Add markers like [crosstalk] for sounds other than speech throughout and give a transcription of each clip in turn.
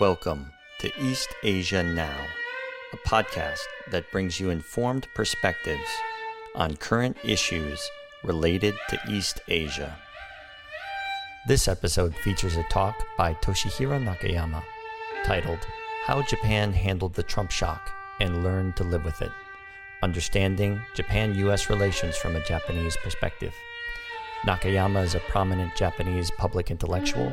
Welcome to East Asia Now, a podcast that brings you informed perspectives on current issues related to East Asia. This episode features a talk by Toshihiro Nakayama titled How Japan Handled the Trump Shock and Learned to Live with It Understanding Japan US Relations from a Japanese Perspective. Nakayama is a prominent Japanese public intellectual,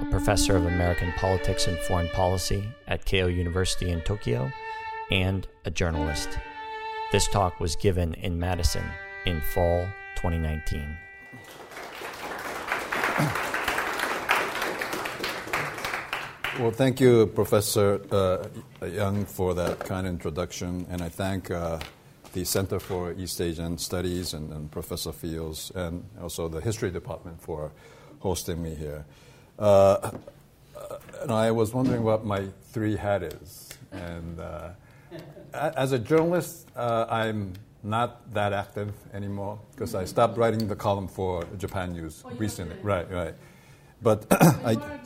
a professor of American politics and foreign policy at Keio University in Tokyo, and a journalist. This talk was given in Madison in fall 2019. Well, thank you, Professor uh, Young, for that kind introduction, and I thank uh, the Center for East Asian Studies and, and, Professor Fields, and also the History Department for hosting me here. Uh, and I was wondering what my three hat is, and uh, as a journalist, uh, I'm not that active anymore because I stopped writing the column for Japan News oh, recently. Right, right. But [clears throat] I.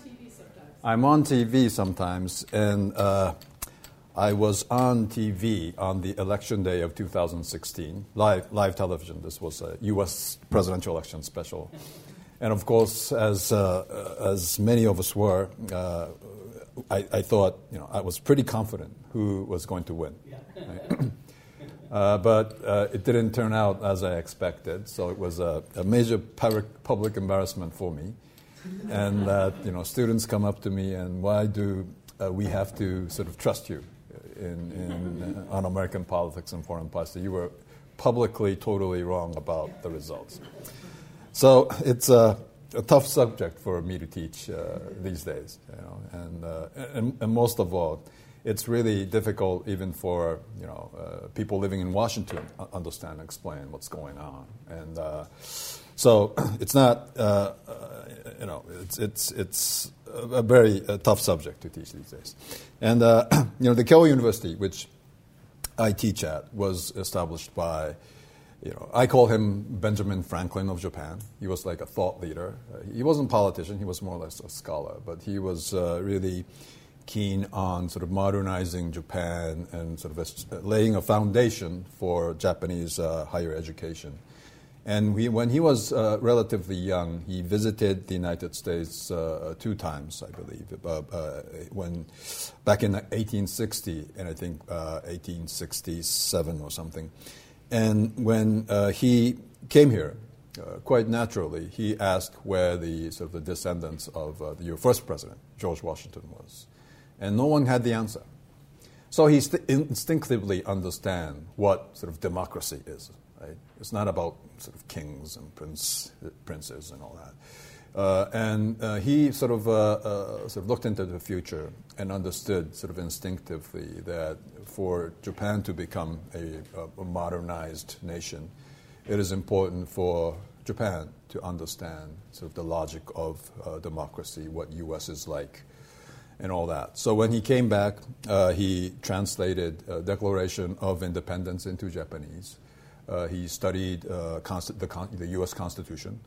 I'm on TV sometimes, and uh, I was on TV on the election day of 2016, live, live television. This was a U.S. presidential election special. [laughs] And of course, as, uh, as many of us were, uh, I, I, thought, you know, I was pretty confident who was going to win. Right? [clears throat] Uh, but uh, it didn't turn out as I expected, so it was a, a major public embarrassment for me and that you know students come up to me and why do uh, we have to sort of trust you in, in uh, on American politics and foreign policy? You were publicly totally wrong about the results. So it's a, a tough subject for me to teach uh, these days, you know, and, uh, and, and most of all. It's really difficult, even for you know uh, people living in Washington, understand and explain what's going on. And uh, so [clears throat] it's not you know, it's, it's, it's a very uh, tough subject to teach these days. And, uh, [clears throat] you know, the Keio University, which I teach at, was established by, you know, I call him Benjamin Franklin of Japan. He was like a thought leader. Uh, he wasn't a politician, he was more or less a scholar, but he was uh, really keen on sort of modernizing Japan and sort of a, laying a foundation for Japanese uh, higher education. And we, when he was uh, relatively young, he visited the United States uh, two times, I believe, uh, uh when back in 1860 and I think 1867 uh, or something. And when uh, he came here, quite naturally, he asked where the sort of the descendants of your first president, George Washington, was, and no one had the answer. So he st- instinctively understand what sort of democracy is. Right? It's not about sort of kings and prince, princes and all that. Uh, and uh, he sort of, uh, uh, sort of looked into the future and understood sort of instinctively that for Japan to become a, a modernized nation, it is important for Japan to understand sort of the logic of uh, democracy, what U.S. is like, and all that. So when he came back, uh, he translated Declaration of Independence into Japanese. He studied the, con- the, U.S. Constitution.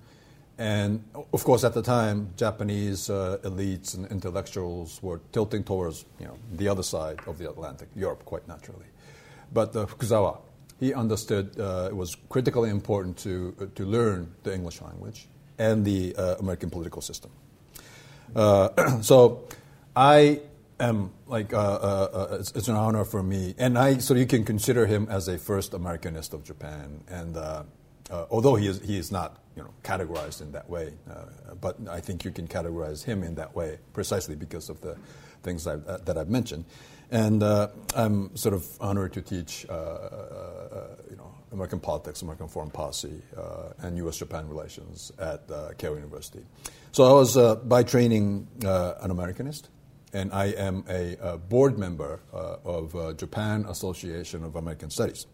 And of course, at the time, Japanese uh, elites and intellectuals were tilting towards you know, the other side of the Atlantic, Europe, quite naturally. But uh, Fukuzawa, he understood uh, it was critically important to, uh, to learn the English language and the American political system. [clears throat] so I am like uh, uh, uh, it's, it's, an honor for me, and I so you can consider him as a first Americanist of Japan, and uh, uh, although he is he is not you know categorized in that way, uh, but I think you can categorize him in that way precisely because of the things I've, uh, that I've mentioned, and uh, I'm sort of honored to teach uh, you know American politics, American foreign policy, and U.S.-Japan relations at Keio University. So I was by training an Americanist and I am a, a board member uh, of uh, Japan Association of American Studies.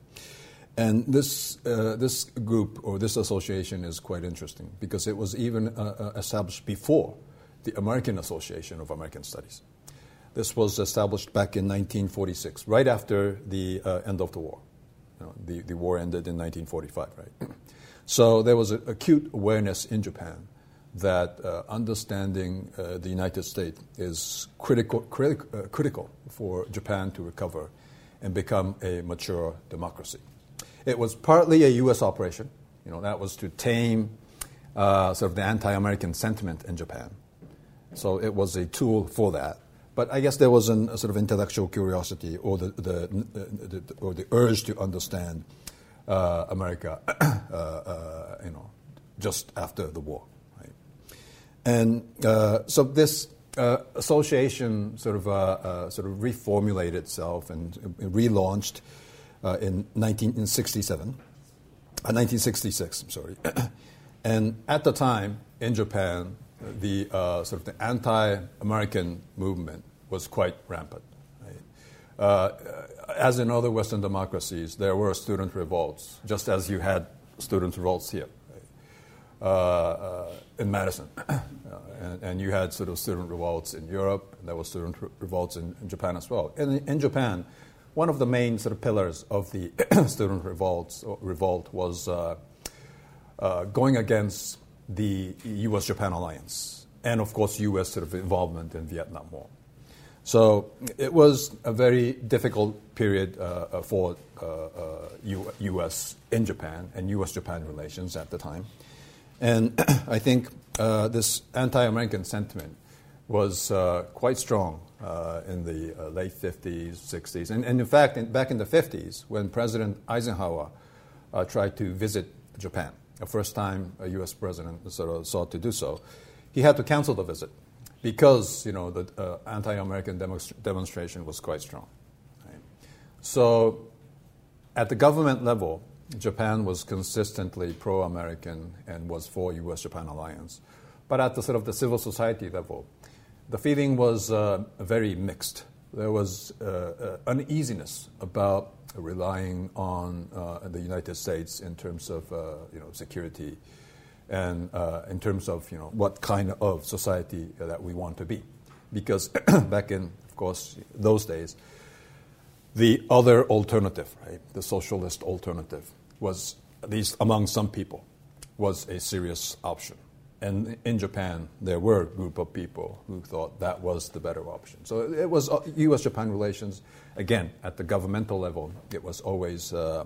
And this, uh, this group or this association is quite interesting because it was even uh, uh, established before the American Association of American Studies. This was established back in 1946, right after the uh, end of the war. You know, the, the war ended in 1945, right? [clears throat] so there was an acute awareness in Japan that uh, understanding uh, the United States is critical, critical, critical for Japan to recover and become a mature democracy. It was partly a U.S. operation. You know, that was to tame uh, sort of the anti-American sentiment in Japan. So it was a tool for that. But I guess there was an, a sort of intellectual curiosity or the, the, the, the or the urge to understand uh, America, [clears throat] uh, uh, you know, just after the war. Right? And uh, so this uh, association sort of sort of reformulated itself and relaunched in 1967, 1966. I'm sorry. [coughs] and at the time in Japan, the uh, sort of the anti-American movement was quite rampant. Right? Uh, as in other Western democracies, there were student revolts, just as you had student revolts here right? uh, in Madison, [coughs] uh, and, and, you had sort of student revolts in Europe, and there were student re- revolts in, in, Japan as well. In, in Japan, one of the main sort of pillars of the [clears throat] student revolts revolt was uh, uh, going against the U.S. Japan alliance, and of course, U.S. sort of involvement in Vietnam War. So it was a very difficult period uh, uh for uh, uh, U.S. in Japan and U.S.-Japan relations at the time, and [clears throat] I think uh, this anti-American sentiment was uh, quite strong in the late 50s, 60s, and, and in fact, in, back in the 50s, when President Eisenhower tried to visit Japan the first time a U.S. president sort of sought to do so, he had to cancel the visit because you know the uh, anti-American demonstration was quite strong. Right? So, at the government level, Japan was consistently pro-American and was for U.S.-Japan alliance. But at the sort of the civil society level, the feeling was uh, very mixed. There was uh, uh uneasiness about relying on uh, the United States in terms of uh, you know security and in terms of you know what kind of society that we want to be, because [clears throat] back in of course those days, the other alternative, right, the socialist alternative, was at least among some people, was a serious option. And in Japan, there were a group of people who thought that was the better option. So it was U.S. Japan relations again, at the governmental level, it was always uh,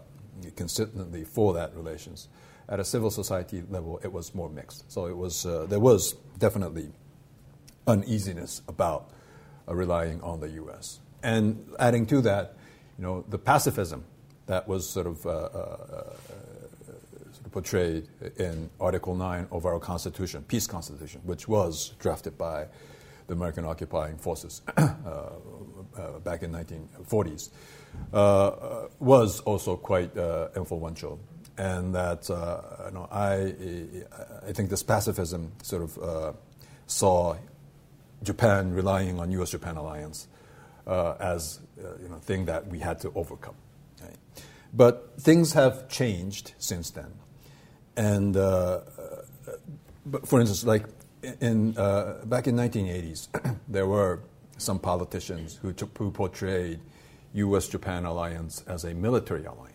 consistently for that relations. At a civil society level, it was more mixed. So it was, uh, there was definitely uneasiness about uh, relying on the U.S. And adding to that, you know, the pacifism that was sort of, uh, uh, uh, sort of portrayed in Article 9 of our Constitution, Peace Constitution, which was drafted by the American occupying forces [clears throat] uh, back in 1940s, uh, was also quite uh, influential. And that you know, I, I think this pacifism sort of saw Japan relying on U.S.-Japan alliance as you know thing that we had to overcome. Right? But things have changed since then, and but for instance, like in uh, back in 1980s, [clears throat] there were some politicians who, took, who portrayed U.S.-Japan alliance as a military alliance.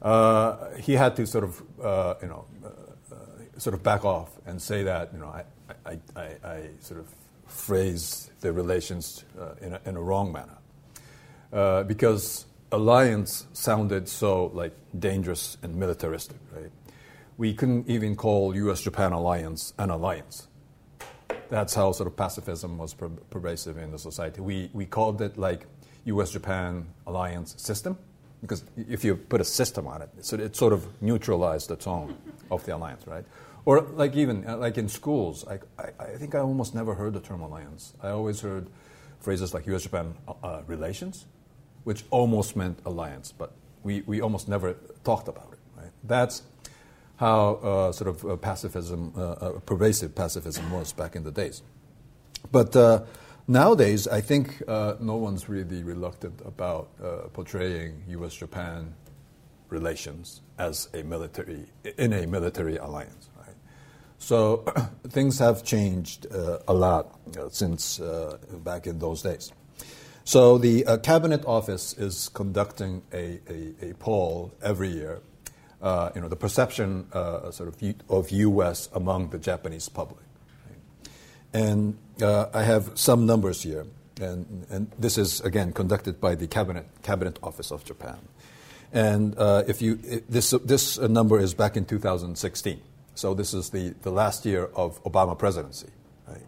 Uh, he had to sort of, uh, you know, uh, uh, sort of back off and say that, you know, I, I, I, I sort of phrase the relations uh, in a, in, a, wrong manner uh, because alliance sounded so like dangerous and militaristic, right? We couldn't even call U.S.-Japan alliance an alliance that's how sort of pacifism was per- pervasive in the society. We, we called it like US Japan alliance system because if you put a system on it, so it sort of neutralized the tone of the alliance, right? Or like even uh, like in schools, I, I, I, think I almost never heard the term alliance. I always heard phrases like US Japan uh, uh, relations, which almost meant alliance, but we, we almost never talked about it, right? That's how uh, sort of uh, pacifism, uh, uh, pervasive pacifism was back in the days. But uh, nowadays, I think no one's really reluctant about portraying U.S.-Japan relations as a military in a military alliance. Right? So [clears throat] things have changed a lot since back in those days. So the Cabinet Office is conducting a, a, a poll every year uh, you know, the perception uh, sort of of U.S. among the Japanese public. And uh, I have some numbers here, and, and this is again conducted by the cabinet cabinet office of Japan. And uh, if you this this number is back in 2016, so this is the, the last year of Obama presidency. Right?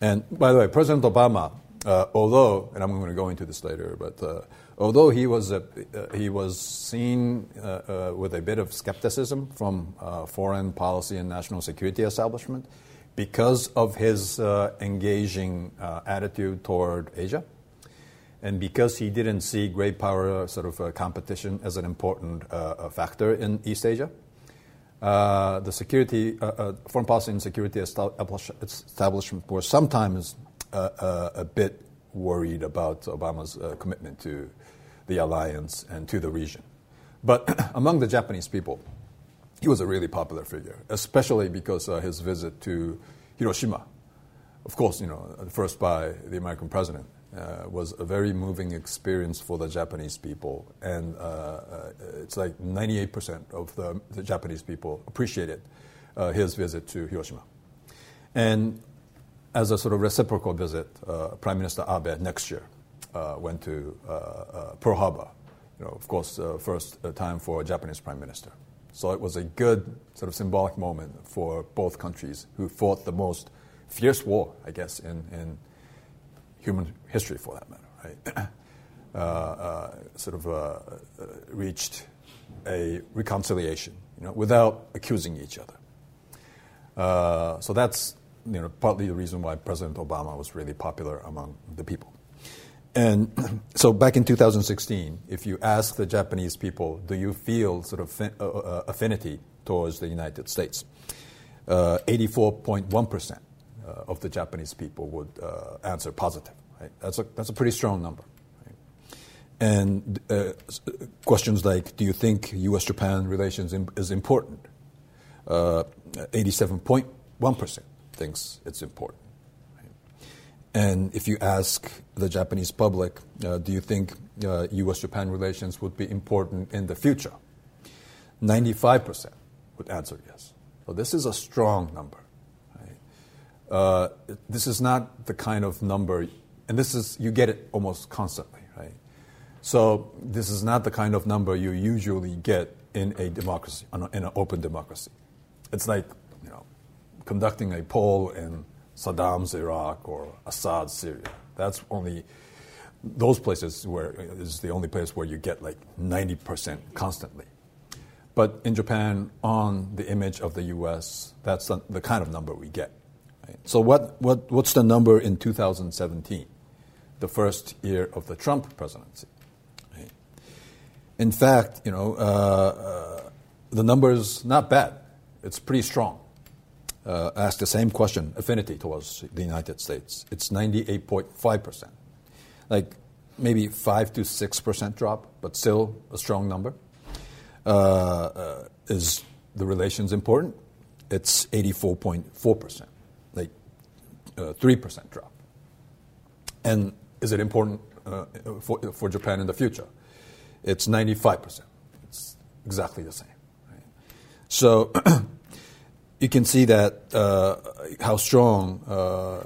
And by the way, President Obama, uh, although, and I'm going to go into this later, but uh, although he was, a, uh, he was seen uh, uh, with a bit of skepticism from uh, foreign policy and national security establishment because of his engaging attitude toward Asia, and because he didn't see great power sort of competition as an important factor in East Asia, the security, foreign policy and security establishment were sometimes a bit worried about Obama's commitment to the alliance and to the region. But [clears throat] among the Japanese people, he was a really popular figure, especially because uh, his visit to Hiroshima, of course, you know, first by the American president, uh, was a very moving experience for the Japanese people. And uh, uh it's like 98% of the, the, Japanese people appreciated uh, his visit to Hiroshima. And as a sort of reciprocal visit, uh, Prime Minister Abe next year went to Pearl Harbor. You know, of course, first time for a Japanese prime minister. So it was a good sort of symbolic moment for both countries who fought the most fierce war, I guess, in, in human history for that matter, right? [clears throat] uh, uh, sort of uh, uh, reached a reconciliation, you know, without accusing each other. Uh, so that's you know partly the reason why President Obama was really popular among the people. And [clears throat] so back in 2016, if you ask the Japanese people, do you feel sort of fin- uh, affinity towards the United States? 84.1 percent uh, of the Japanese people would uh, answer positive. Right? That's, a, that's a pretty strong number. Right? And uh, questions like, do you think U.S. Japan relations is important? 87.1% thinks it's important. And if you ask the Japanese public, uh, do you think uh, US Japan relations would be important in the future? 95% would answer yes. So this is a strong number. Uh, this is not the kind of number, and this is, you get it almost constantly, right? So this is not the kind of number you usually get in a democracy, in an open democracy. It's like, conducting a poll in Saddam's Iraq or Assad's Syria. That's only, those places where is the only place where you get like 90% constantly. But in Japan, on the image of the US, that's the, the kind of number we get. Right? So what, what, what's the number in 2017, the first year of the Trump presidency? Right? In fact, you know, uh, uh, the number is not bad. It's pretty strong. Uh, ask the same question, affinity towards the United States. It's 98.5%. Like maybe 5 to 6% drop, but still a strong number. Uh, uh, is the relations important? It's 84.4% uh, 3% drop. And is it important uh, for, for Japan in the future? It's 95%. It's exactly the same. Right? So [clears throat] you can see that uh, how strong uh,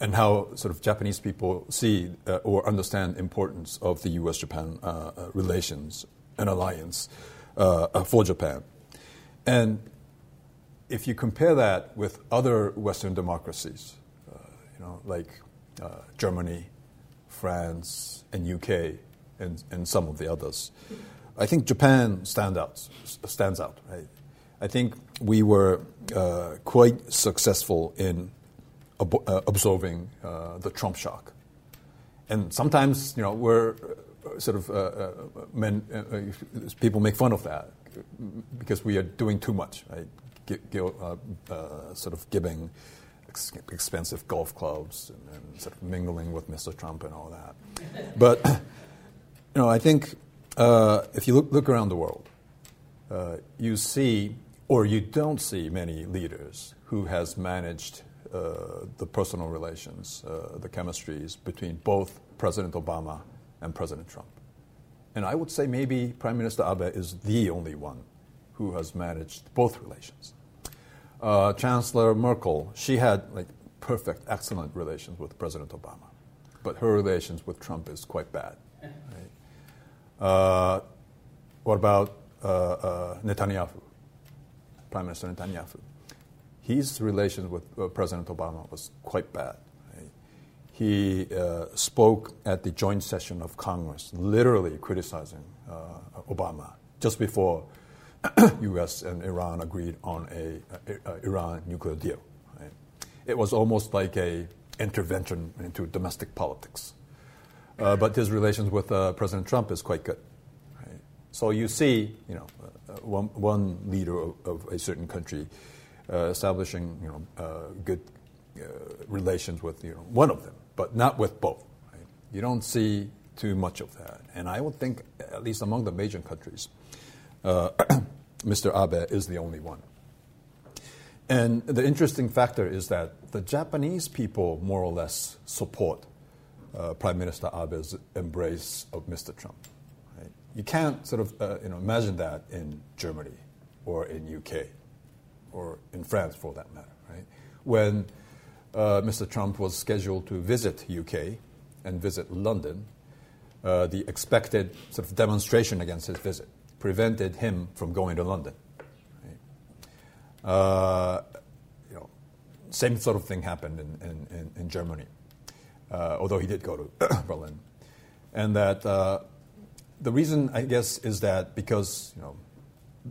and how sort of Japanese people see uh, or understand importance of the U.S.-Japan uh, relations and alliance for Japan. And if you compare that with other Western democracies, you know, like uh, Germany, France, and UK, and, and some of the others. I think Japan stand out, stands out. Right? I think we were uh, quite successful in ab- uh, absorbing uh, the Trump shock. And sometimes, you know, we're uh, sort of, uh, men, people make fun of that because we are doing too much, right? G- g- sort of giving ex- expensive golf clubs and, and, sort of mingling with Mr. Trump and all that. but you know, I think uh, if you look, look around the world, uh, you see or you don't see many leaders who has managed uh, the personal relations, uh, the chemistries between both President Obama and President Trump. And I would say maybe Prime Minister Abe is the only one who has managed both relations. Uh, Chancellor Merkel, she had like perfect, excellent relations with President Obama, but her relations with Trump is quite bad. Right? Uh, what about uh, uh Netanyahu, Prime Minister Netanyahu? His relations with uh, President Obama was quite bad. Right? He uh, spoke at the joint session of Congress, literally criticizing Obama just before [clears throat] U.S. and Iran agreed on a, a, a Iran nuclear deal. Right? It was almost like a intervention into domestic politics. Uh, but his relations with uh, President Trump is quite good. Right? So you see, you know, uh, one, one, leader of, of, a certain country uh, establishing, you know, uh, good uh, relations with, you know, one of them, but not with both. Right? You don't see too much of that, and I would think, at least among the major countries, [clears throat] Mr. Abe is the only one. And the interesting factor is that the Japanese people more or less support uh, Prime Minister Abe's embrace of Mr. Trump. You can't sort of uh, you know, imagine that in Germany or in UK or in France for that matter. Right? When uh, Mr. Trump was scheduled to visit UK and visit London, uh, the expected sort of demonstration against his visit prevented him from going to London. Uh, you know, same sort of thing happened in, in, in Germany, uh, although he did go to [coughs] Berlin. And that uh, the reason, I guess, is that because, you know,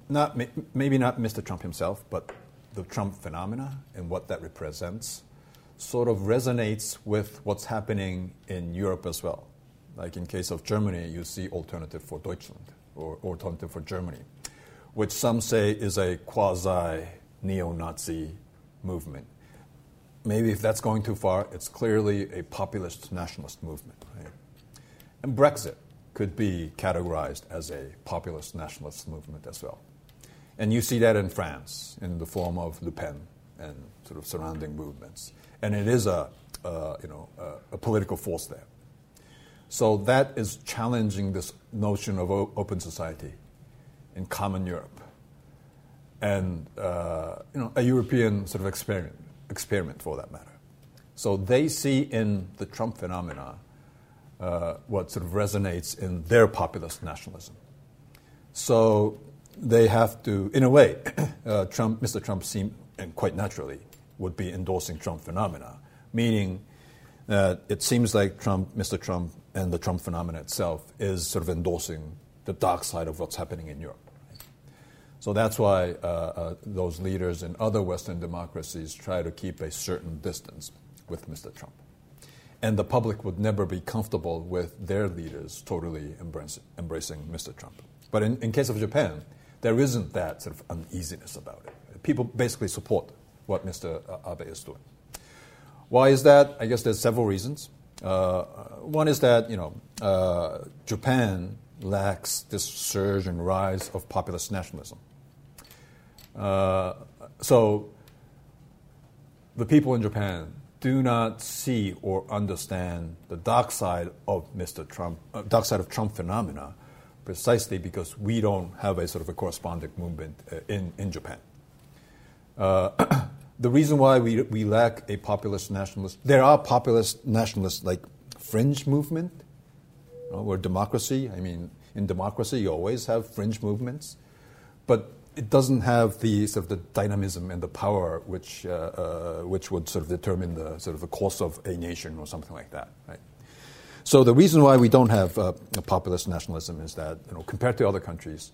not, maybe not Mr. Trump himself, but the Trump phenomena and what that represents sort of resonates with what's happening in Europe as well. Like in case of Germany, you see alternative for Deutschland or alternative for Germany, which some say is a quasi neo Nazi movement. Maybe if that's going too far, it's clearly a populist nationalist movement. Right? And Brexit could be categorized as a populist nationalist movement as well. And you see that in France in the form of Le Pen and sort of surrounding movements. And it is a, uh, you know, a, a political force there. So that is challenging this notion of open society in common Europe and uh, you know, a European sort of experiment, experiment for that matter. So they see in the Trump phenomena uh, what sort of resonates in their populist nationalism. So they have to, in a way, [clears throat] uh, Trump, Mr. Trump seemed, and quite naturally, would be endorsing Trump phenomena, meaning that it seems like Trump, Mr. Trump, and the Trump phenomenon itself is sort of endorsing the dark side of what's happening in Europe. So that's why uh, uh, those leaders in other Western democracies try to keep a certain distance with Mr. Trump. And the public would never be comfortable with their leaders totally embracing, embracing Mr. Trump. But in, in case of Japan, there isn't that sort of uneasiness about it. People basically support what Mr. Abe is doing. Why is that? I guess there's several reasons. Uh, one is that you know uh, Japan lacks this surge and rise of populist nationalism. Uh, so the people in Japan do not see or understand the dark side of Mr. Trump, uh, dark side of Trump phenomena, precisely because we don't have a sort of a corresponding movement uh, in in Japan. Uh, [clears throat] the reason why we, we lack a populist nationalist, there are populist nationalists like fringe movement, you know, or democracy. I mean, in democracy, you always have fringe movements, but it doesn't have the sort of the dynamism and the power which uh, uh, which would sort of determine the sort of the course of a nation or something like that, right? So the reason why we don't have uh, populist nationalism is that you know compared to other countries,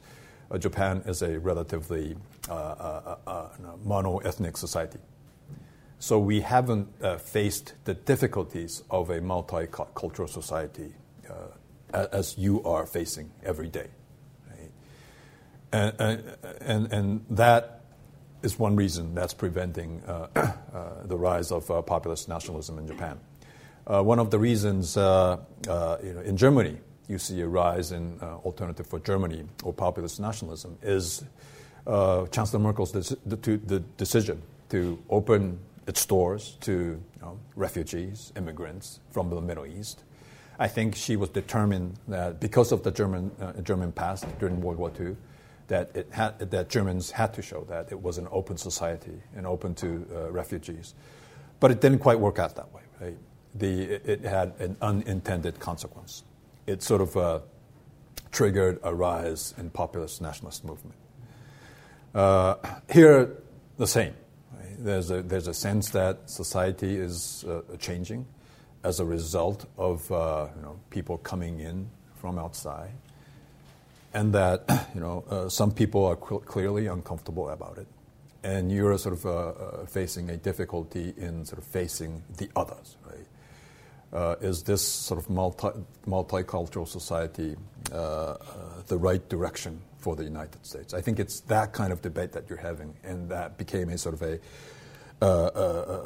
uh, Japan is a relatively uh, uh, mono-ethnic society. So we haven't faced the difficulties of a multicultural society as you are facing every day. And, and, that is one reason that's preventing the rise of populist nationalism in Japan. one of the reasons you know, in Germany, you see a rise in uh, Alternative for Germany or populist nationalism is uh, Chancellor Merkel's de- decision to open its doors to you know, refugees, immigrants from the Middle East. I think she was determined that because of the German, uh, German past during World War II, that, it had, that Germans had to show that it was an open society and open to uh, refugees. But it didn't quite work out that way. Right? The, it had an unintended consequence. It sort of uh, triggered a rise in populist nationalist movement. Uh, here, the same. Right? There's, a, there's a sense that society is uh, changing as a result of uh, you know, people coming in from outside and that [clears throat] you know uh, some people are cl- clearly uncomfortable about it, and you're sort of uh, uh, facing a difficulty in sort of facing the others. Right? Uh, is this sort of multi multicultural society uh, uh, the right direction for the United States? I think it's that kind of debate that you're having, and that became a sort of a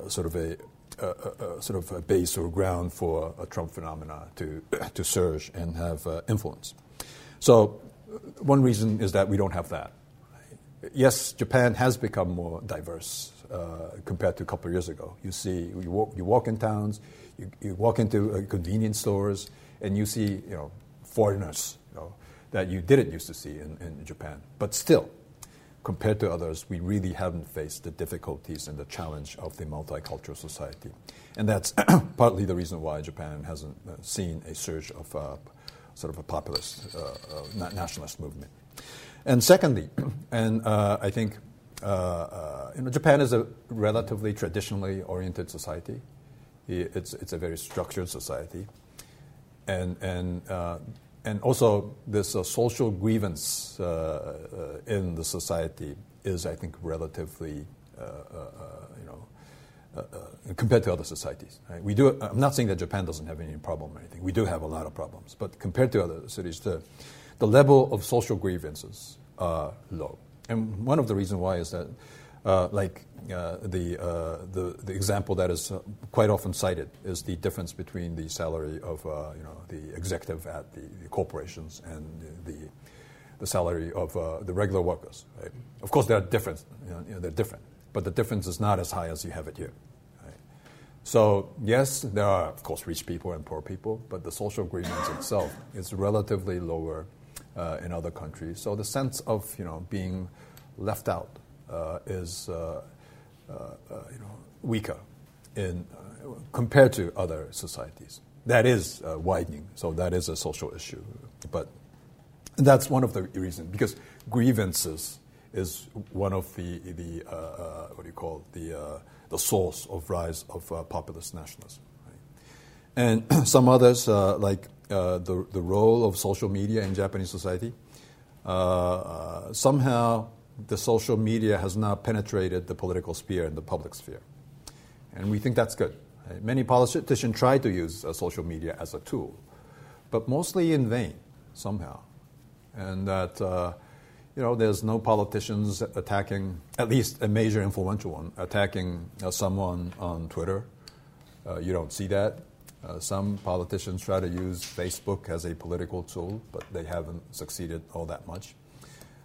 sort of a uh, uh, sort of a base or ground for a Trump phenomena to, [clears throat] to surge and have influence. So one reason is that we don't have that. Yes, Japan has become more diverse uh, compared to a couple of years ago. You see, you walk, you walk in towns, you, you walk into uh, convenience stores, and you see, you know, foreigners you know, that you didn't used to see in, in Japan. But still, compared to others, we really haven't faced the difficulties and the challenge of the multicultural society. And that's [clears throat] partly the reason why Japan hasn't uh, seen a surge of uh, sort of a populist uh, uh nationalist movement. And secondly, [clears throat] and uh, I think uh, you know, Japan is a relatively traditionally oriented society. It's, it's a very structured society. And, and, and also, this social grievance in the society is, I think, relatively you know, uh, uh, compared to other societies. Right? We do, I'm not saying that Japan doesn't have any problem or anything. We do have a lot of problems. But compared to other cities, the, the level of social grievances are low. And one of the reasons why is that, uh, like uh, the, uh, the, the, example that is uh, quite often cited is the difference between the salary of you know, the executive at the, the corporations and the, the, salary of the regular workers. Right? Of course, they're different. You know, you know, they're different but the difference is not as high as you have it here. So, yes, there are, of course, rich people and poor people, but the social grievance itself is relatively lower uh, in other countries. So, the sense of you know, being left out uh, is uh, uh you know, weaker in, uh, compared to other societies. That is uh, widening, so that is a social issue. But that's one of the reasons, because grievances is one of the, the what do you call it? the the source of rise of uh, populist nationalism. Right? And [clears throat] some others, uh, like uh, the, the role of social media in Japanese society, uh, uh, somehow the social media has not penetrated the political sphere and the public sphere. And we think that's good. Right? Many politicians try to use social media as a tool, but mostly in vain, somehow. And that you know, there's no politicians attacking, at least a major influential one, attacking uh, someone on Twitter. Uh, you don't see that. Uh, some politicians try to use Facebook as a political tool, but they haven't succeeded all that much.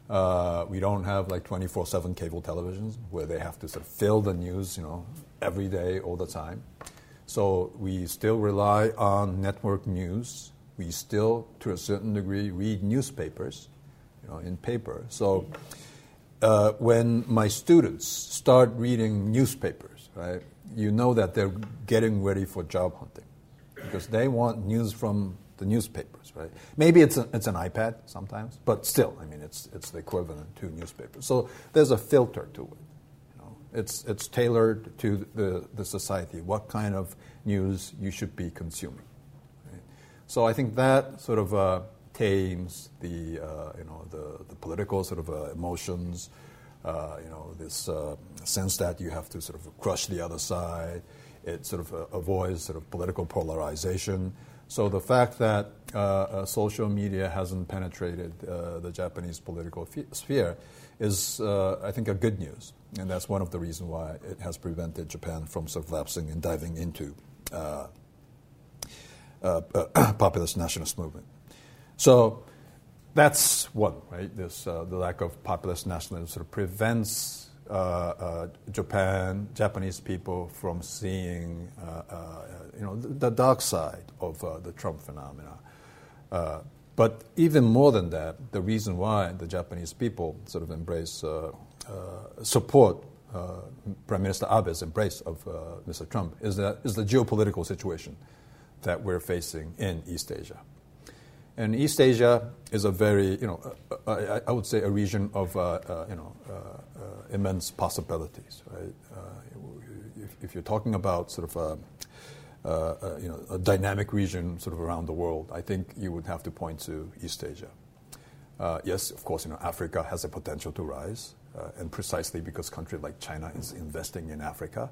Uh, we don't have like 24 7 cable televisions where they have to sort of fill the news, you know, every day, all the time. So we still rely on network news. We still, to a certain degree, read newspapers you know, in paper. So uh, when my students start reading newspapers, right, you know that they're getting ready for job hunting because they want news from the newspapers, right? Maybe it's, a, it's an iPad sometimes, but still, I mean, it's, it's the equivalent to newspapers. So there's a filter to it. You know? It's, it's tailored to the, the society, what kind of news you should be consuming. Right? So I think that sort of uh, the uh, you know the, the political sort of uh, emotions. Uh, you know this uh, sense that you have to sort of crush the other side. It sort of uh, avoids sort of political polarization. So the fact that uh, social media hasn't penetrated the Japanese political f- sphere is, I think, a good news, and that's one of the reasons why it has prevented Japan from sort of lapsing and diving into [coughs] populist nationalist movement. So that's one, right? This, uh, the lack of populist nationalism sort of prevents uh, uh, Japan, Japanese people from seeing, uh, uh, you know, the, the, dark side of uh, the Trump phenomena. But even more than that, the reason why the Japanese people sort of embrace, support Prime Minister Abe's embrace of Mr. Trump is, that, is the geopolitical situation that we're facing in East Asia. And East Asia is a very, you know, uh, uh, I, I would say a region of, you know, immense possibilities, right? If, if, you're talking about sort of uh, uh, you know, a dynamic region sort of around the world, I think you would have to point to East Asia. Uh, yes, of course, you know, Africa has a potential to rise, uh, and precisely because countries like China is investing in Africa,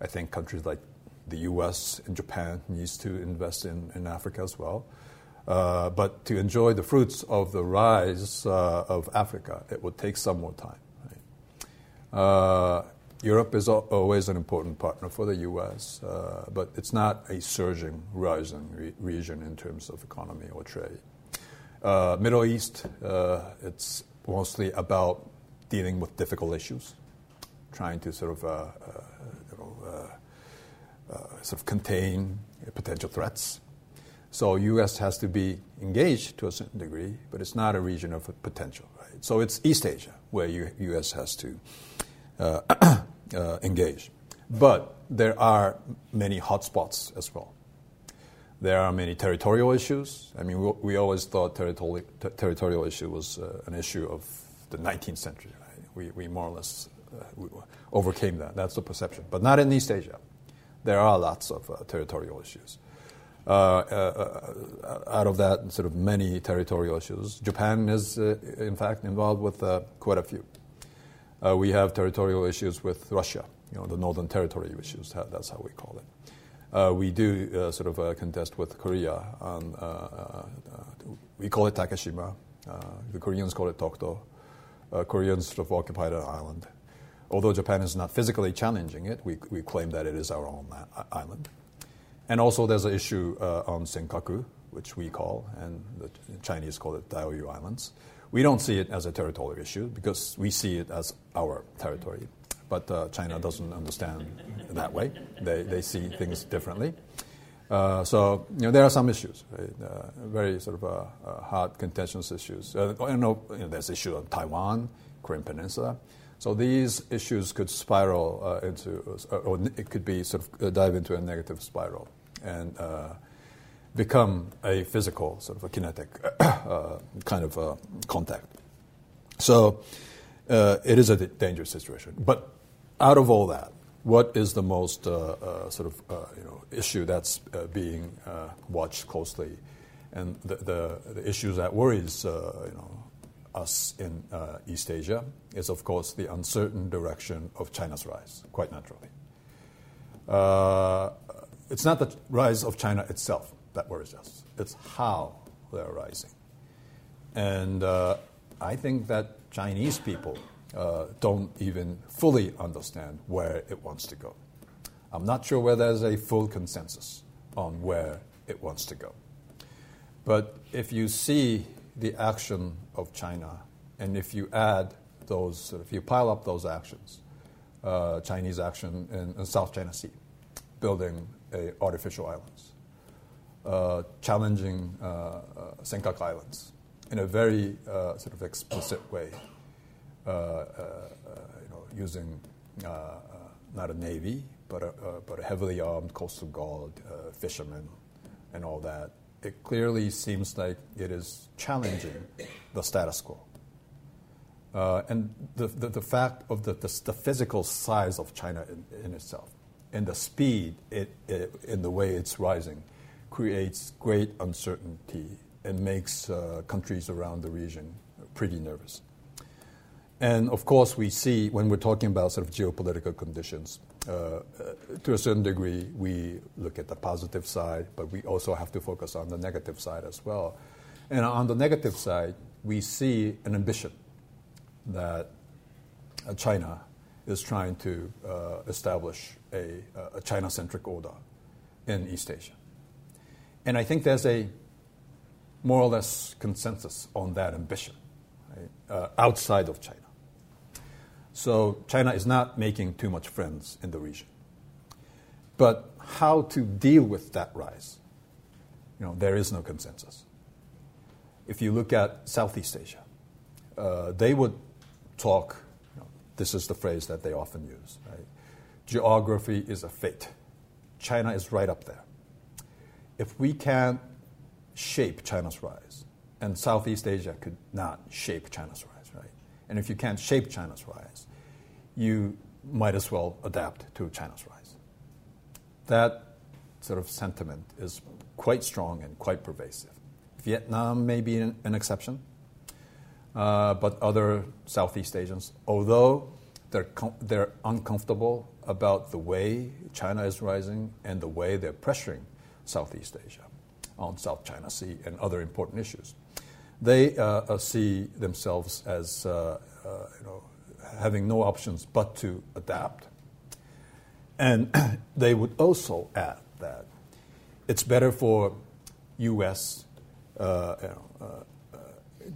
I think countries like the U.S. and Japan needs to invest in, in Africa as well. Uh, but to enjoy the fruits of the rise uh, of Africa, it would take some more time. Right? Europe is always an important partner for the U.S., uh, but it's not a surging, rising re- region in terms of economy or trade. Uh, Middle East, uh, it's mostly about dealing with difficult issues, trying to sort of, uh, uh, you know, uh, sort of contain potential threats. So U.S. has to be engaged to a certain degree, but it's not a region of potential. Right? So it's East Asia where U- U.S. has to uh, [clears throat] uh, engage. But there are many hotspots as well. There are many territorial issues. I mean, we, we always thought territorial, ter- territorial issue was uh, an issue of the 19th century. Right? We, we more or less uh, overcame that. That's the perception. But not in East Asia. There are lots of uh, territorial issues. Uh, uh, out of that, sort of many territorial issues, Japan is, in fact, involved with quite a few. Uh, we have territorial issues with Russia, you know, the Northern Territory issues. That's how we call it. Uh, we do uh, sort of uh, contest with Korea. On, uh, uh, we call it Takeshima. the Koreans call it Dokdo. Koreans sort of occupied an island. Although Japan is not physically challenging it, we, we claim that it is our own island. And also, there's an issue on Senkaku, which we call, and the Chinese call it Diaoyu Islands. We don't see it as a territorial issue because we see it as our territory. But uh, China doesn't understand that way. They, they see things differently. Uh, so you know there are some issues, right? uh, very sort of uh, uh hot, contentious issues. Uh, you know, you know, there's issue of Taiwan, Korean Peninsula. So these issues could spiral uh, into, or it could be sort of dive into a negative spiral, and become a physical, sort of a kinetic [coughs] uh, kind of uh, contact. So uh, it is a dangerous situation. But out of all that, what is the most uh, uh, sort of uh, you know, issue that's being watched closely? And the, the, the issue that worries you know, us in East Asia is, of course, the uncertain direction of China's rise, quite naturally. It's not the rise of China itself that worries us. It's how they're rising. And uh, I think that Chinese people uh, don't even fully understand where it wants to go. I'm not sure whether there's a full consensus on where it wants to go. But if you see the action of China, and if you add those, if you pile up those actions, uh, Chinese action in, in, South China Sea, building artificial islands, uh, challenging uh, uh, Senkaku Islands in a very sort of explicit way, you know, using not a navy, but a, but a heavily armed coastal guard, fishermen, and all that. It clearly seems like it is challenging the status quo. Uh, and the, the, the, fact of the, the, the, physical size of China in, in itself and the speed it, it, in the way it's rising creates great uncertainty and makes uh, countries around the region pretty nervous. And of course, we see when we're talking about sort of geopolitical conditions, uh, uh, to a certain degree, we look at the positive side, but we also have to focus on the negative side as well. And on the negative side, we see an ambition that uh, China is trying to uh, establish a, a China centric order in East Asia. And I think there's a more or less consensus on that ambition right, uh, outside of China. So China is not making too much friends in the region. But how to deal with that rise, you know, there is no consensus. if you look at Southeast Asia, uh, they would talk, you know, this is the phrase that they often use, right? Geography is a fate. China is right up there. If we can't shape China's rise, and Southeast Asia could not shape China's rise, right? And if you can't shape China's rise, you might as well adapt to China's rise. That sort of sentiment is quite strong and quite pervasive. Vietnam may be an, an exception, uh, but other Southeast Asians, although they're, com- they're uncomfortable about the way China is rising and the way they're pressuring Southeast Asia on South China Sea and other important issues, they uh, uh see themselves as uh, uh, you know, having no options but to adapt. And [clears throat] they would also add that it's better for U.S. Uh, you know, uh,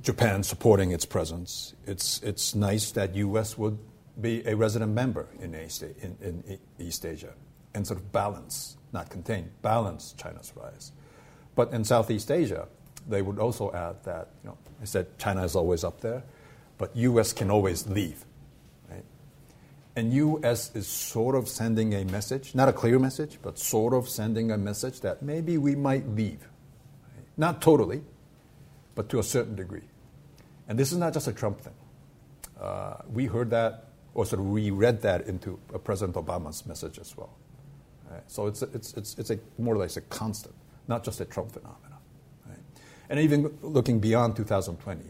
Japan supporting its presence. It's it's nice that U.S. would be a resident member in East, in, in East Asia and sort of balance, not contain, balance China's rise. But in Southeast Asia, they would also add that you know I said China is always up there, but U.S. can always leave. Right? And U.S. is sort of sending a message, not a clear message, but sort of sending a message that maybe we might leave. Not totally, but to a certain degree. And this is not just a Trump thing. Uh, we heard that, or sort of we read that into President Obama's message as well. Right? So it's, a, it's, it's, it's a, more or less a constant, not just a Trump phenomenon. Right? And even looking beyond 2020,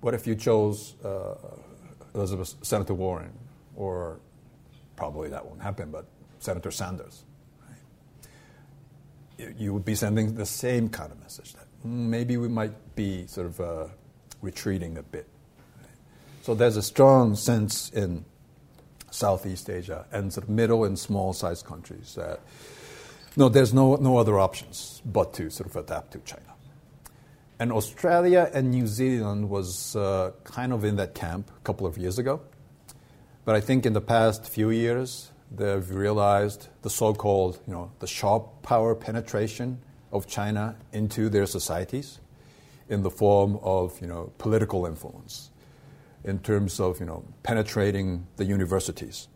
what if you chose uh, Elizabeth, Senator Warren, or probably that won't happen, but Senator Sanders. Right? You would be sending the same kind of message that maybe we might be sort of uh, retreating a bit. So there's a strong sense in Southeast Asia and sort of middle and small sized countries that no, there's no, no other options but to sort of adapt to China. And Australia and New Zealand was uh, kind of in that camp a couple of years ago. But I think in the past few years, they've realized the so-called, you know, the sharp power penetration of China into their societies in the form of, you know, political influence, in terms of, you know, penetrating the universities.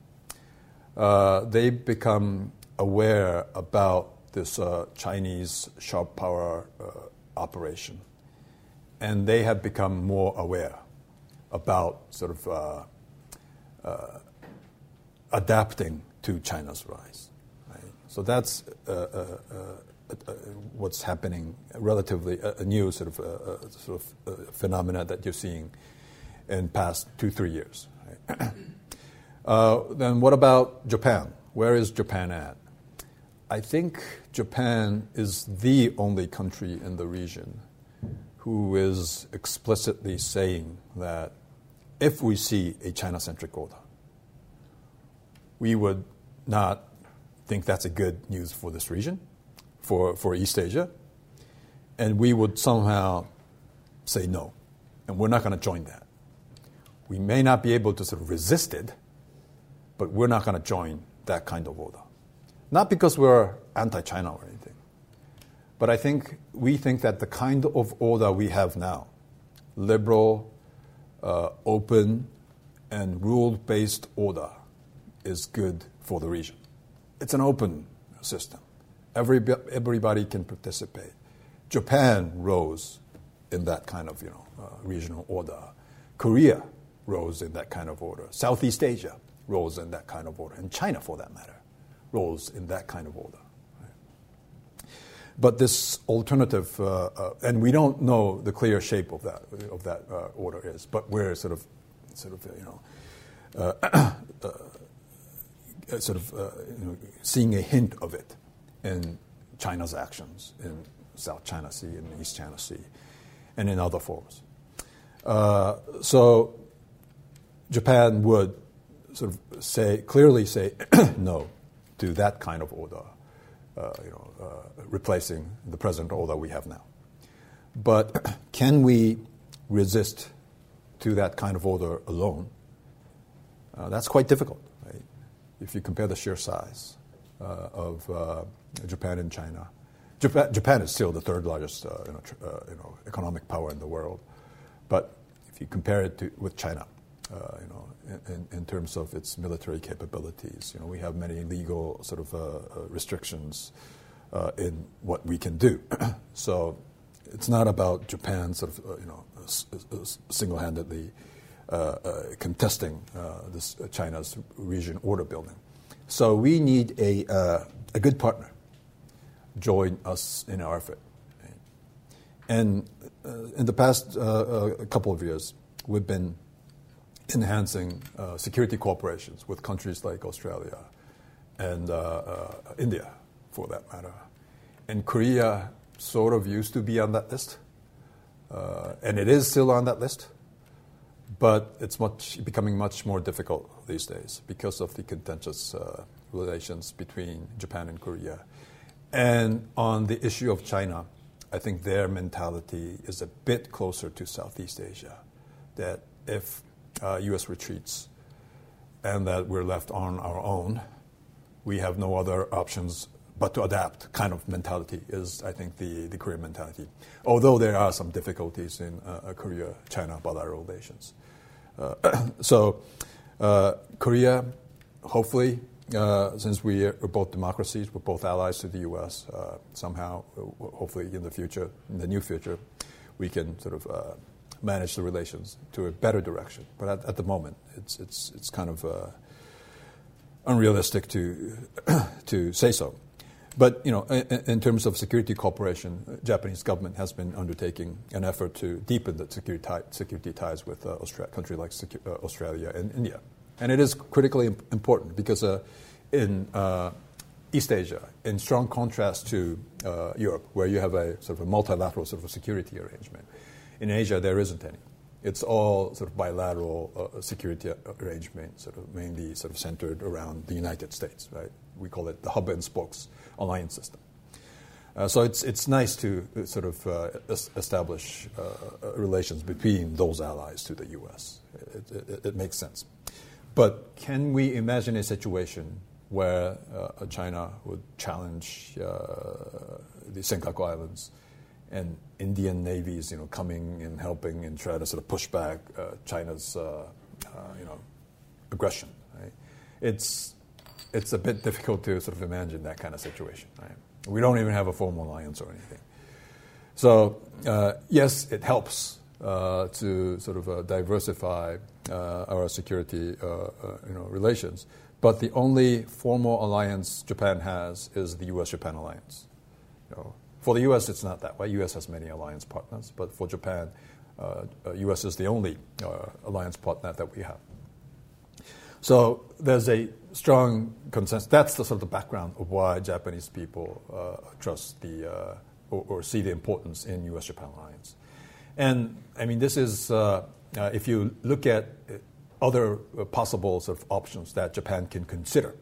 Uh, they become aware about this uh, Chinese sharp power uh, operation and they have become more aware about sort of uh, uh, adapting to China's rise. Right? So that's uh, what's happening. Relatively a, new sort of sort of phenomena that you're seeing in past two three years. Right? then what about Japan? Where is Japan at? I think Japan is the only country in the region who is explicitly saying that if we see a China centric order, we would not think that's a good news for this region, for, for East Asia, and we would somehow say no, and we're not going to join that. We may not be able to sort of resist it, but we're not going to join that kind of order. Not because we're anti China or anything but I think we think that the kind of order we have now, liberal, uh, open, and rule based order, is good for the region. It's an open system. Every, everybody can participate. Japan rose in that kind of you know, uh, regional order. Korea rose in that kind of order. Southeast Asia rose in that kind of order. And China, for that matter, rose in that kind of order. But this alternative, uh, uh, and we don't know the clear shape of that of that uh, order is, but we're sort of, sort of, you know, uh, [clears throat] uh, sort of uh, you know, seeing a hint of it in China's actions in South China Sea and East China Sea, and in other forms. so, Japan would sort of say clearly say [clears throat] no to that kind of order. Uh, you know, uh, replacing the present order we have now. But [clears throat] can we resist to that kind of order alone? Uh, that's quite difficult, right? If you compare the sheer size of Japan and China, Japan, Japan, is still the third largest uh, you know, tr- uh, you know, economic power in the world. But if you compare it to, with China, uh, you know, in, in, terms of its military capabilities, you know, we have many legal sort of uh, uh, restrictions uh, in what we can do. [clears throat] so it's not about Japan sort of, you know, single-handedly contesting this China's region order building. So we need a, a good partner join us in our effort. And uh, in the past uh, uh, couple of years, we've been enhancing uh, security cooperations with countries like Australia and uh, uh, India, for that matter. And Korea sort of used to be on that list, and it is still on that list, but it's much, becoming much more difficult these days because of the contentious relations between Japan and Korea. And on the issue of China, I think their mentality is a bit closer to Southeast Asia. That if uh, U.S. retreats and that we're left on our own, we have no other options but to adapt kind of mentality is, I think, the, the Korean mentality. Although there are some difficulties in uh, Korea China bilateral relations. Uh, [clears throat] so, uh, Korea, hopefully, uh, since we are both democracies, we're both allies to the U.S. Uh, somehow, uh, hopefully, in the future, in the near future, we can sort of uh, manage the relations to a better direction. But at, at the moment, it's it's it's kind of uh, unrealistic to [clears throat] to say so. But you know, in, in, terms of security cooperation, Japanese government has been undertaking an effort to deepen the security, security ties with uh, Austra- countries like secu- Australia and India. And it is critically important because uh, in uh, East Asia, in strong contrast to uh, Europe, where you have a sort of a multilateral sort of security arrangement, in Asia there isn't any. It's all sort of bilateral uh, security arrangement, sort of mainly sort of centered around the United States, right? We call it the hub and spokes alliance system. Uh, so it's, it's nice to uh, sort of uh, establish uh, relations between those allies to the U.S. It, it, it, makes sense. But can we imagine a situation where uh, China would challenge uh, the Senkaku Islands and Indian navies, you know, coming and helping and trying to sort of push back uh, China's, uh, uh, you know, aggression? Right? It's it's a bit [laughs] difficult to sort of imagine that kind of situation. Right? We don't even have a formal alliance or anything. So uh, yes, it helps to sort of diversify uh, our security uh, uh, you know, relations. But the only formal alliance Japan has is the U.S.-Japan alliance. You know, for the U.S., it's not that way. U.S. has many alliance partners, but for Japan, uh, U.S. is the only uh, alliance partner that we have. So there's a strong consensus. That's the sort of the background of why Japanese people uh, trust the or, or, see the importance in U.S.-Japan alliance. And I mean, this is uh, if you look at uh, other uh, possible sort of options that Japan can consider?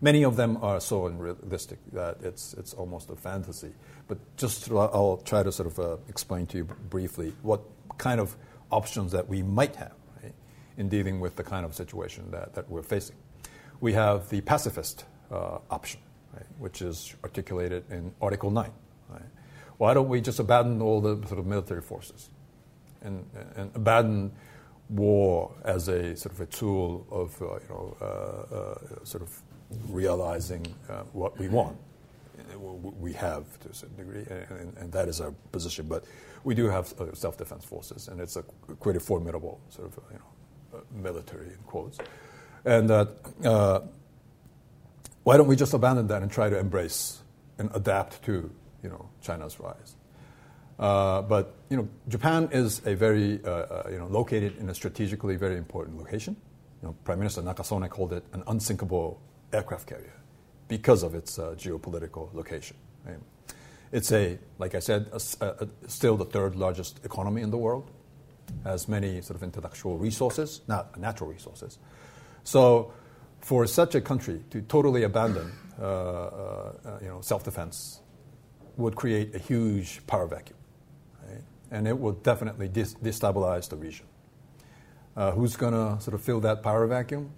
Many of them are so unrealistic that it's, it's almost a fantasy. But just I'll try to sort of uh, explain to you briefly what kind of options that we might have right, in dealing with the kind of situation that, that we're facing. We have the pacifist uh, option, right, which is articulated in Article 9. Why don't we just abandon all the sort of military forces? and, and abandon war as a sort of a tool of uh, you know uh, uh, sort of realizing uh, what we want. We have to a certain degree, and, and, that is our position. But we do have uh, self-defense forces, and it's a quite a formidable sort of you know military in quotes. And why don't we just abandon that and try to embrace and adapt to you know China's rise? Uh, but you know, Japan is a very uh, uh, you know located in a strategically very important location. You know, Prime Minister Nakasone called it an unsinkable aircraft carrier because of its uh, geopolitical location. Right? It's a, like I said, a, a, still the third largest economy in the world. Has many sort of intellectual resources, not natural resources. So, for such a country to totally abandon, uh, you know, self-defense would create a huge power vacuum and it will definitely destabilize the region. Uh, who's going to sort of fill that power vacuum?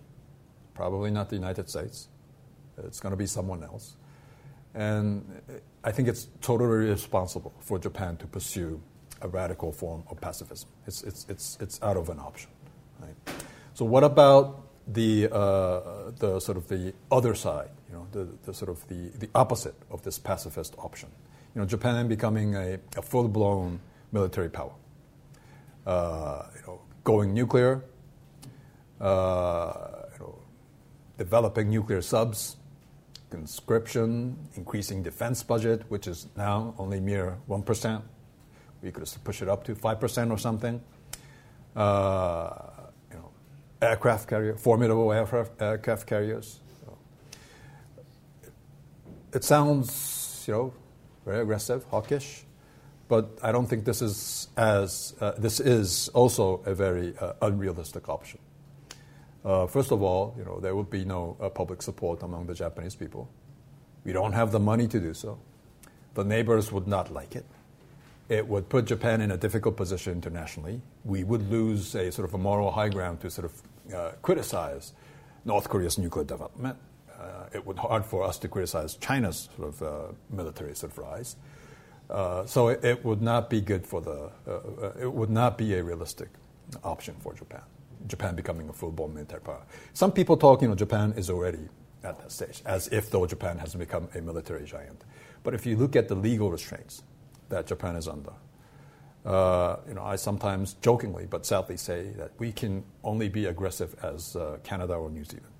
Probably not the United States. It's going to be someone else. And I think it's totally irresponsible for Japan to pursue a radical form of pacifism. It's, it's, it's, it's out of an option. Right? So, what about the, uh, the sort of the other side, you know, the, the sort of the, the opposite of this pacifist option? You know, Japan becoming a, a full blown military power, uh, you know, going nuclear, uh, developing nuclear subs, conscription, increasing defense budget, which is now only mere 1%. We could push it up to 5% or something. Uh, you know, aircraft carrier, formidable aircraft, aircraft carriers. It sounds, you know, very aggressive, hawkish, but I don't think this is as uh, this is also a very uh, unrealistic option. Uh, first of all, you know, there would be no uh, public support among the Japanese people. We don't have the money to do so. The neighbors would not like it. It would put Japan in a difficult position internationally. We would lose a sort of a moral high ground to sort of uh, criticize North Korea's nuclear development. Uh, it would be hard for us to criticize China's sort of uh, military sort of rise. Uh, so it, it, would not be good for the. it would not be a realistic option for Japan. Japan becoming a full-blown military power. Some people talk, you know, Japan is already at that stage, as if though Japan has become a military giant. But if you look at the legal restraints that Japan is under, uh, you know, I sometimes jokingly but sadly say that we can only be aggressive as uh, Canada or New Zealand.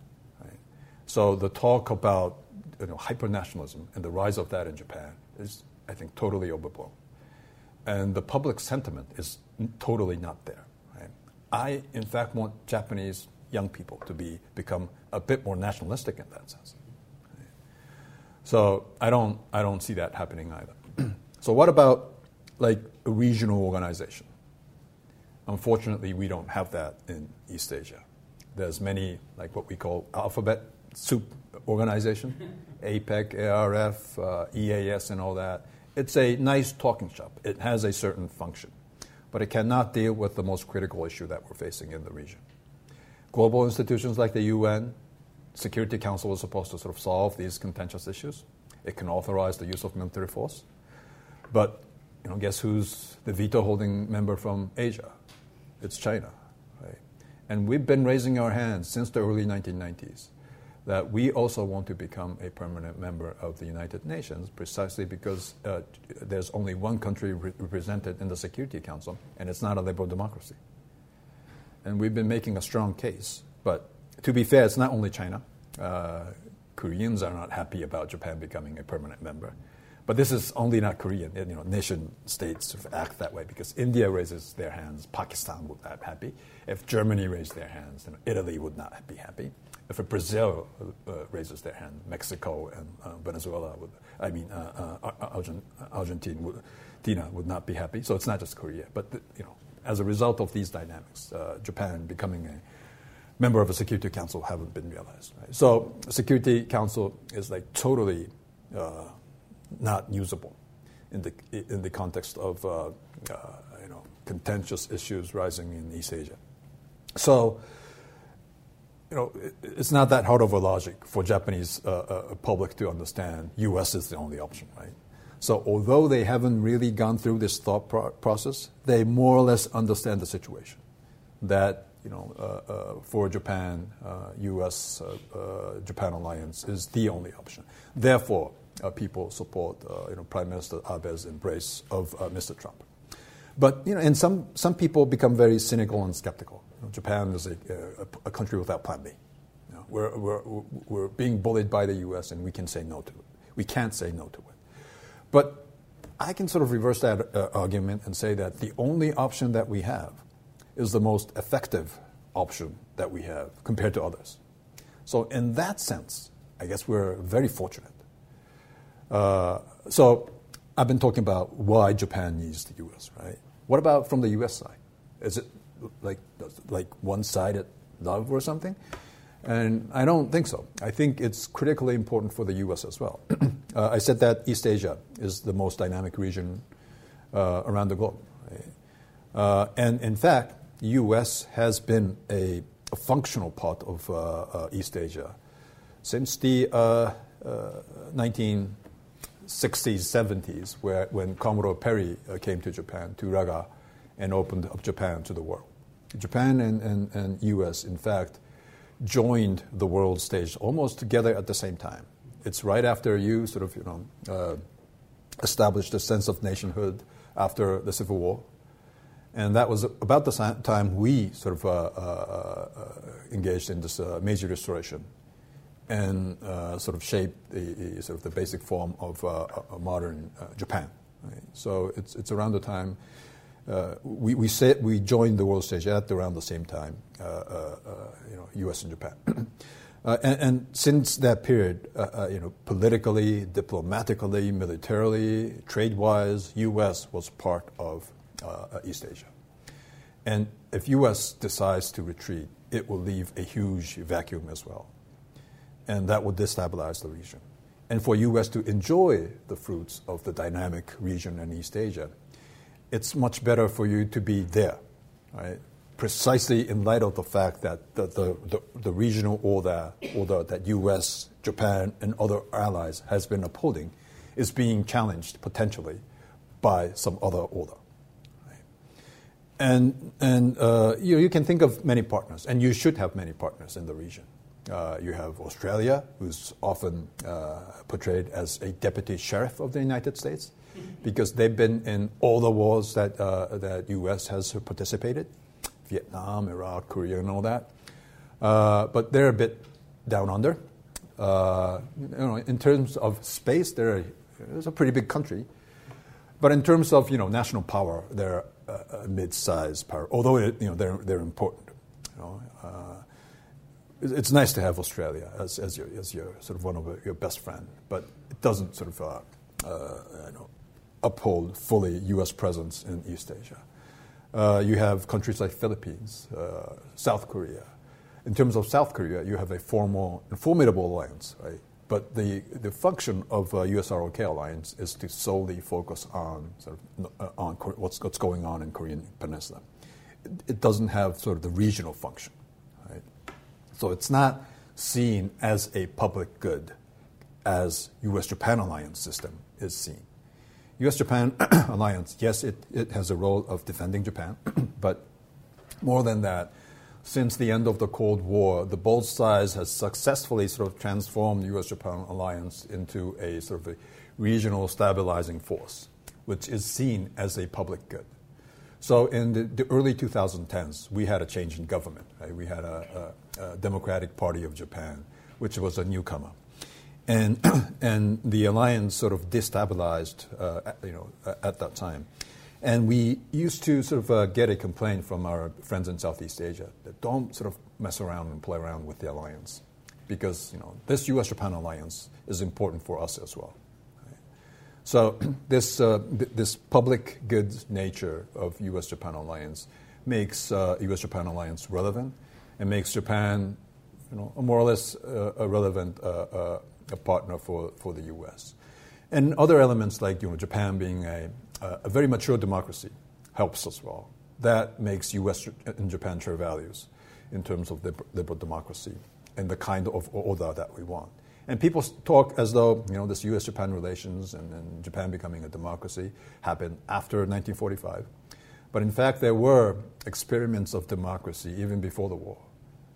Right? So the talk about you know, hyper-nationalism and the rise of that in Japan is, I think, totally overblown. And the public sentiment is totally not there. I, in fact, want Japanese young people to be become a bit more nationalistic in that sense. So I don't, I don't see that happening either. [clears throat] so what about like a regional organization? Unfortunately, we don't have that in East Asia. There's many like what we call alphabet soup organization, [laughs] APEC, ARF, uh, EAS, and all that. It's a nice talking shop. It has a certain function but it cannot deal with the most critical issue that we're facing in the region. Global institutions like the UN, Security Council is supposed to sort of solve these contentious issues. It can authorize the use of military force. But you know, guess who's the veto holding member from Asia? It's China. Right? And we've been raising our hands since the early 1990s that we also want to become a permanent member of the United Nations precisely because uh, there's only one country re- represented in the Security Council, and it's not a liberal democracy. And we've been making a strong case. But to be fair, it's not only China. Uh, Koreans are not happy about Japan becoming a permanent member. But this is only not Korean. You know, nation states act that way because India raises their hands, Pakistan would not be happy. If Germany raised their hands, know, Italy would not be happy if Brazil uh, raises their hand, Mexico and uh, Venezuela would, I mean, uh, uh Argent, Argentina would, not be happy. So it's not just Korea, but the, you know, as a result of these dynamics, uh, Japan becoming a member of a Security Council haven't been realized. Right? So Security Council is like totally uh, not usable in the in the context of you know contentious issues rising in East Asia. So you know, it's not that hard of a logic for Japanese uh, uh, public to understand. U.S. is the only option, right? So although they haven't really gone through this thought pro- process, they more or less understand the situation. That you know, uh, uh for Japan, U.S. Uh, uh, Japan alliance is the only option. Therefore, people support you know Prime Minister Abe's embrace of Mr. Trump. But you know, and some some people become very cynical and skeptical. Know, Japan is a, a, a, country without plan B. You know, we're, we're, we're being bullied by the U.S. and we can say no to it. We can't say no to it. But I can sort of reverse that uh, argument and say that the only option that we have is the most effective option that we have compared to others. So, in that sense, I guess we're very fortunate. Uh, so, I've been talking about why Japan needs the U.S., right? What about from the U.S. side? Is it like like one-sided love or something. And I don't think so. I think it's critically important for the U.S. as well. [clears throat] uh, I said that East Asia is the most dynamic region uh, around the globe. Right? Uh, and in fact, the U.S. has been a, a functional part of uh, uh, East Asia since the 1960s, 70s, where, when Commodore Perry uh, came to Japan, to Uraga, and opened up Japan to the world. Japan and, and, and US, in fact, joined the world stage almost together at the same time. It's right after you sort of, you know, uh, established a sense of nationhood after the Civil War. And that was about the time we sort of uh, uh, uh engaged in this uh, Meiji restoration and uh, sort of shaped the, the, sort of the basic form of modern Japan. Right? So it's, it's around the time uh, we, we, we joined the world stage at around the same time, uh, uh, you know, U.S. and Japan. [clears throat] and, and, since that period, you know, politically, diplomatically, militarily, trade-wise, U.S. was part of East Asia. And if U.S. decides to retreat, it will leave a huge vacuum as well. And that will destabilize the region. And for U.S. to enjoy the fruits of the dynamic region in East Asia, it's much better for you to be there, right? Precisely in light of the fact that the, the, the, the regional order, order that US, Japan, and other allies has been upholding is being challenged potentially by some other order. And, and uh, you, you can think of many partners, and you should have many partners in the region. Uh, you have Australia, who's often uh, portrayed as a deputy sheriff of the United States because they've been in all the wars that uh, that U.S. has participated, Vietnam, Iraq, Korea, and all that. Uh, but they're a bit down under. Uh, you know, in terms of space, they're it's a pretty big country. But in terms of you know national power, they're a, a mid-sized power. Although it, you know they're they're important. You know, uh, it's nice to have Australia as, as your as your sort of one of your best friend, but it doesn't sort of uh, uh, you know uphold fully U.S. presence in East Asia. Uh, you have countries like Philippines, uh, South Korea. In terms of South Korea, you have a formal, formidable alliance, right? But the, the function of uh, U.S.-ROK alliance is to solely focus on sort of uh, on what's, what's going on in Korean Peninsula. It, it doesn't have sort of the regional function, right? So it's not seen as a public good as U.S.-Japan alliance system is seen. US Japan [clears throat] alliance, yes, it, it has a role of defending Japan, [clears throat] but more than that, since the end of the Cold War, the both sides has successfully sort of transformed the US Japan alliance into a sort of a regional stabilizing force, which is seen as a public good. So in the, the early 2010s, we had a change in government. Right? We had a, a, a Democratic Party of Japan, which was a newcomer and [clears throat] and the alliance sort of destabilized, uh, you know, at that time. And we used to sort of uh, get a complaint from our friends in Southeast Asia that don't sort of mess around and play around with the alliance, because you know this U.S.-Japan alliance is important for us as well. So [clears throat] this uh, th- this public good nature of U.S.-Japan alliance makes U.S.-Japan uh, alliance relevant and makes Japan, you know, more or less uh, a relevant uh, a partner for, for the U.S. And other elements like you know, Japan being a, a very mature democracy helps as well. That makes U.S. and Japan share values in terms of liberal democracy and the kind of order that we want. And people talk as though you know this U.S.-Japan relations and, and, Japan becoming a democracy happened after 1945, but in fact there were experiments of democracy even before the war.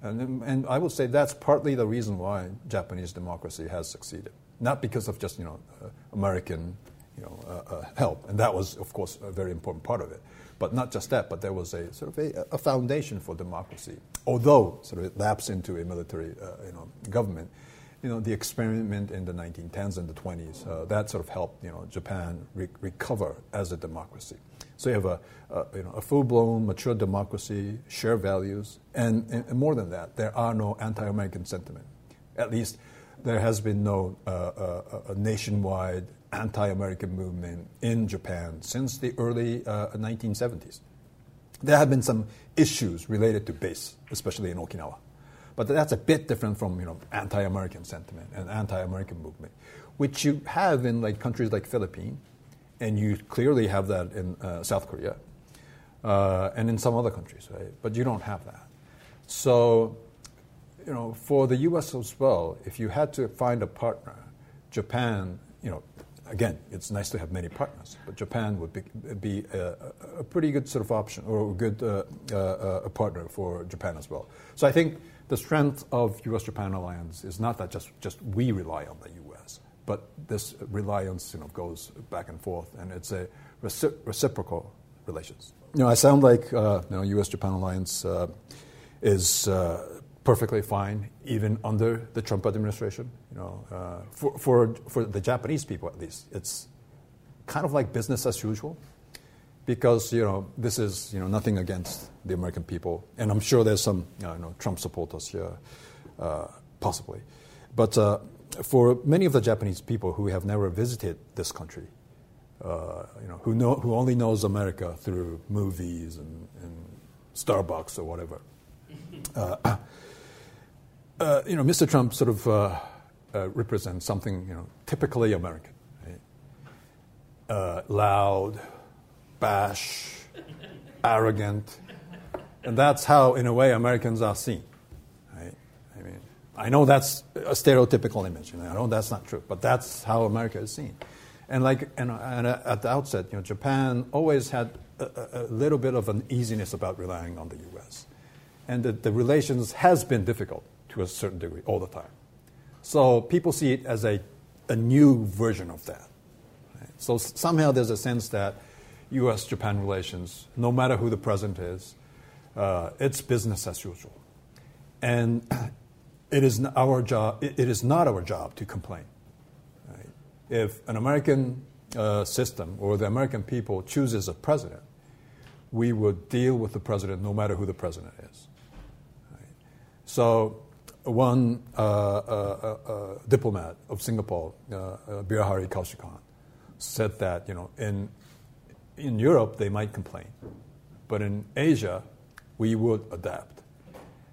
And, and I would say that's partly the reason why Japanese democracy has succeeded. Not because of just you know, uh, American you know, uh, uh, help, and that was, of course, a very important part of it. But not just that, but there was a sort of a, a foundation for democracy. Although sort of it lapsed into a military uh, you know, government, you know, the experiment in the 1910s and the 20s, uh, that sort of helped you know, Japan re- recover as a democracy. So you have a, a you know, a full-blown, mature democracy, share values, and, and, more than that, there are no anti-American sentiment. At least there has been no uh, uh, nationwide anti-American movement in Japan since the early 1970s. Uh, there have been some issues related to base, especially in Okinawa. But that's a bit different from you know, anti-American sentiment and anti-American movement, which you have in like countries like Philippines, and you clearly have that in uh, South Korea uh, and in some other countries, right? But you don't have that. So, you know, for the U.S. as well, if you had to find a partner, Japan, you know, again, it's nice to have many partners, but Japan would be, be a, a pretty good sort of option or a good uh, uh, a partner for Japan as well. So I think the strength of U.S.-Japan alliance is not that just, just we rely on the U.S., but this reliance you know, goes back and forth, and it's a reci- reciprocal relations. You know, I sound like uh, you know, U.S.-Japan alliance uh, is uh, perfectly fine even under the Trump administration. You know, uh, for, for, for the Japanese people at least, it's kind of like business as usual because you know this is you know nothing against the American people, and I'm sure there's some you know, Trump supporters here, uh, possibly, but uh, for many of the Japanese people who have never visited this country, uh, you know, who know who only knows America through movies and, and Starbucks or whatever. Uh, uh, you know, Mr. Trump sort of uh, uh, represents something, you know, typically American. Right? Uh, loud, bash, arrogant. And that's how, in a way, Americans are seen. I know that's a stereotypical image. And I know that's not true, but that's how America is seen. And like, and, and at the outset, you know, Japan always had a, a, little bit of an easiness about relying on the U.S. And the, the relations has been difficult to a certain degree all the time. So people see it as a, a new version of that. Right? So somehow there's a sense that U.S. Japan relations, no matter who the president is, uh, it's business as usual. And it is our job, it, is not our job to complain. Right? If an American uh, system or the American people chooses a president, we would deal with the president no matter who the president is. Right? So one uh, uh, uh, diplomat of Singapore, Bilahari Kausikan, said that you know in in Europe they might complain, but in Asia we would adapt.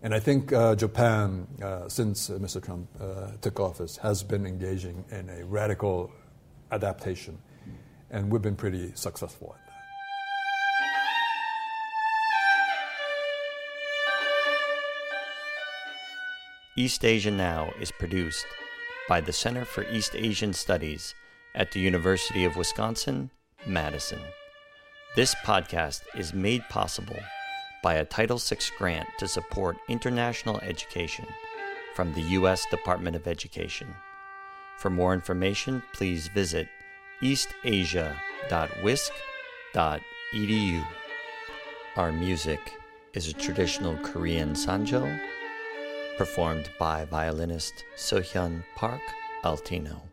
And I think uh, Japan, uh, since uh, Mr. Trump took office, has been engaging in a radical adaptation, and we've been pretty successful at that. East Asia Now is produced by the Center for East Asian Studies at the University of Wisconsin, Madison. This podcast is made possible by a Title VI grant to support international education from the U.S. Department of Education. For more information, please visit eastasia.wisc.edu. Our music is a traditional Korean sanjo performed by violinist Sohyun Park Altino.